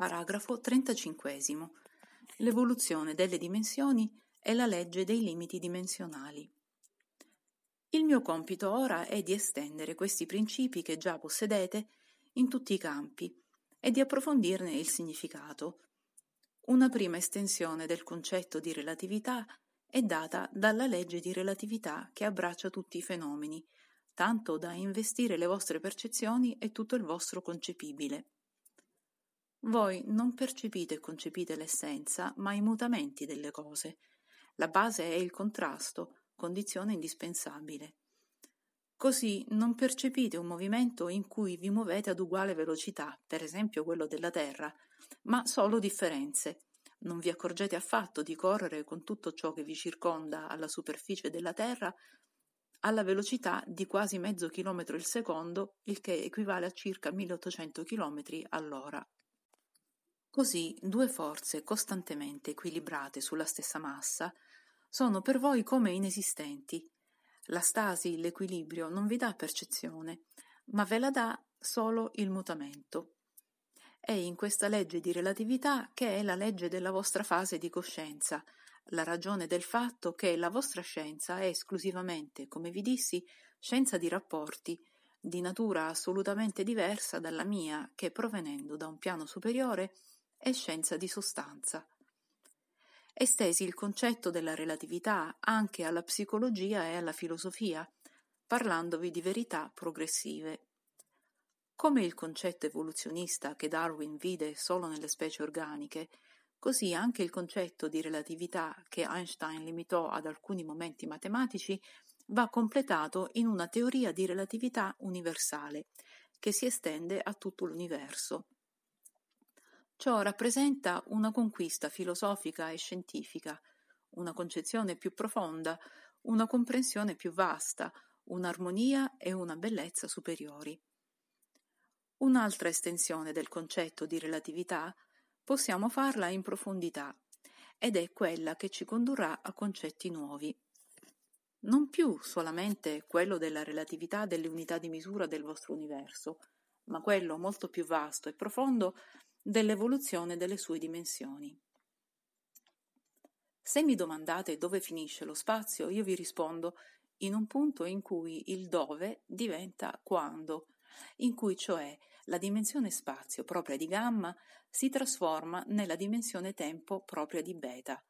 Paragrafo 35. L'evoluzione delle dimensioni è la legge dei limiti dimensionali. Il mio compito ora è di estendere questi principi che già possedete in tutti i campi e di approfondirne il significato. Una prima estensione del concetto di relatività è data dalla legge di relatività che abbraccia tutti i fenomeni, tanto da investire le vostre percezioni e tutto il vostro concepibile. Voi non percepite e concepite l'essenza, ma i mutamenti delle cose. La base è il contrasto, condizione indispensabile. Così non percepite un movimento in cui vi muovete ad uguale velocità, per esempio quello della Terra, ma solo differenze. Non vi accorgete affatto di correre con tutto ciò che vi circonda alla superficie della Terra alla velocità di quasi mezzo chilometro il secondo, il che equivale a circa 1800 km all'ora. Così due forze costantemente equilibrate sulla stessa massa sono per voi come inesistenti. La stasi, l'equilibrio non vi dà percezione, ma ve la dà solo il mutamento. È in questa legge di relatività che è la legge della vostra fase di coscienza, la ragione del fatto che la vostra scienza è esclusivamente, come vi dissi, scienza di rapporti, di natura assolutamente diversa dalla mia, che provenendo da un piano superiore è scienza di sostanza. Estesi il concetto della relatività anche alla psicologia e alla filosofia, parlandovi di verità progressive. Come il concetto evoluzionista che Darwin vide solo nelle specie organiche, così anche il concetto di relatività che Einstein limitò ad alcuni momenti matematici va completato in una teoria di relatività universale, che si estende a tutto l'universo. Ciò rappresenta una conquista filosofica e scientifica, una concezione più profonda, una comprensione più vasta, un'armonia e una bellezza superiori. Un'altra estensione del concetto di relatività possiamo farla in profondità ed è quella che ci condurrà a concetti nuovi. Non più solamente quello della relatività delle unità di misura del vostro universo, ma quello molto più vasto e profondo dell'evoluzione delle sue dimensioni. Se mi domandate dove finisce lo spazio, io vi rispondo in un punto in cui il dove diventa quando, in cui cioè la dimensione spazio propria di gamma si trasforma nella dimensione tempo propria di beta.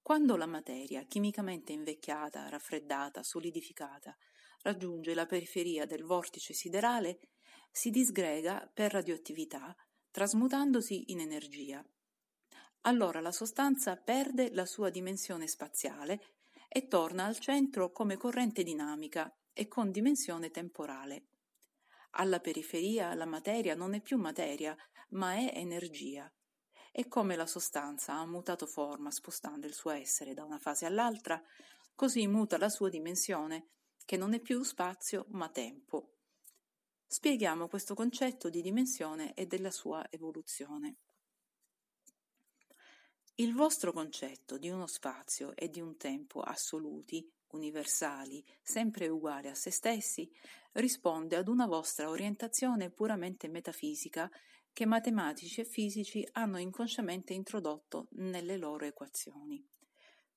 Quando la materia, chimicamente invecchiata, raffreddata, solidificata, raggiunge la periferia del vortice siderale, si disgrega per radioattività trasmutandosi in energia. Allora la sostanza perde la sua dimensione spaziale e torna al centro come corrente dinamica e con dimensione temporale. Alla periferia la materia non è più materia, ma è energia. E come la sostanza ha mutato forma spostando il suo essere da una fase all'altra, così muta la sua dimensione, che non è più spazio ma tempo. Spieghiamo questo concetto di dimensione e della sua evoluzione. Il vostro concetto di uno spazio e di un tempo assoluti, universali, sempre uguali a se stessi, risponde ad una vostra orientazione puramente metafisica che matematici e fisici hanno inconsciamente introdotto nelle loro equazioni.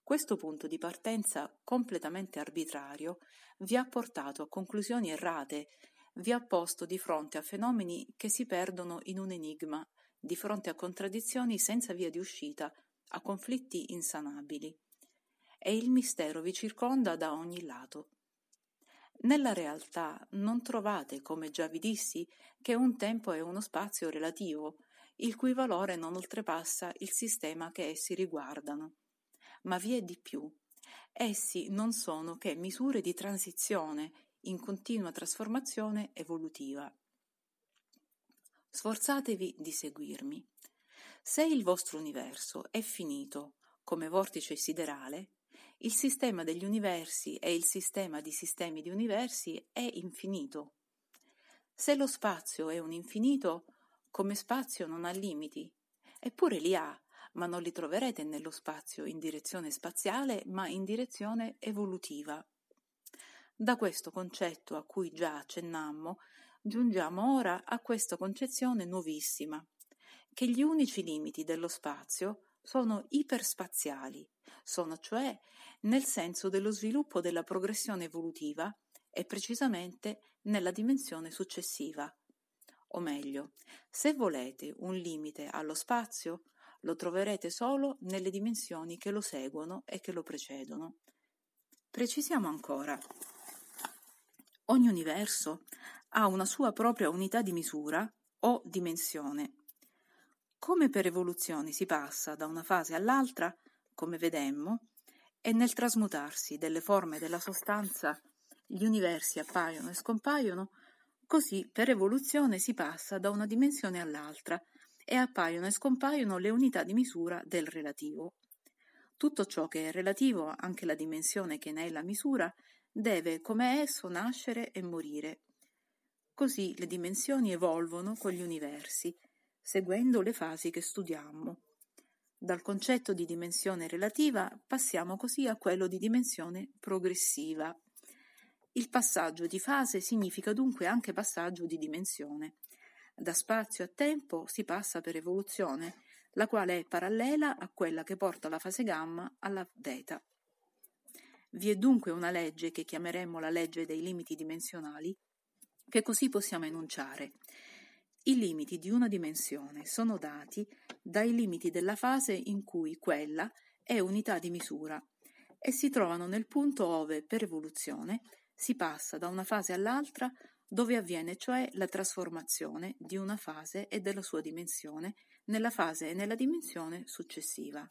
Questo punto di partenza completamente arbitrario vi ha portato a conclusioni errate vi ha posto di fronte a fenomeni che si perdono in un enigma, di fronte a contraddizioni senza via di uscita, a conflitti insanabili. E il mistero vi circonda da ogni lato. Nella realtà non trovate, come già vi dissi, che un tempo è uno spazio relativo, il cui valore non oltrepassa il sistema che essi riguardano. Ma vi è di più. Essi non sono che misure di transizione in continua trasformazione evolutiva. Sforzatevi di seguirmi. Se il vostro universo è finito come vortice siderale, il sistema degli universi e il sistema di sistemi di universi è infinito. Se lo spazio è un infinito, come spazio non ha limiti, eppure li ha, ma non li troverete nello spazio in direzione spaziale, ma in direzione evolutiva. Da questo concetto a cui già accennammo, giungiamo ora a questa concezione nuovissima, che gli unici limiti dello spazio sono iperspaziali, sono cioè nel senso dello sviluppo della progressione evolutiva e precisamente nella dimensione successiva. O meglio, se volete un limite allo spazio, lo troverete solo nelle dimensioni che lo seguono e che lo precedono. Precisiamo ancora. Ogni universo ha una sua propria unità di misura o dimensione. Come per evoluzione si passa da una fase all'altra, come vedemmo, e nel trasmutarsi delle forme della sostanza gli universi appaiono e scompaiono, così per evoluzione si passa da una dimensione all'altra e appaiono e scompaiono le unità di misura del relativo. Tutto ciò che è relativo, anche la dimensione che ne è la misura, deve come esso nascere e morire. Così le dimensioni evolvono con gli universi, seguendo le fasi che studiammo. Dal concetto di dimensione relativa passiamo così a quello di dimensione progressiva. Il passaggio di fase significa dunque anche passaggio di dimensione. Da spazio a tempo si passa per evoluzione, la quale è parallela a quella che porta la fase gamma alla beta. Vi è dunque una legge che chiameremmo la legge dei limiti dimensionali, che così possiamo enunciare. I limiti di una dimensione sono dati dai limiti della fase in cui quella è unità di misura e si trovano nel punto ove, per evoluzione, si passa da una fase all'altra dove avviene cioè la trasformazione di una fase e della sua dimensione nella fase e nella dimensione successiva.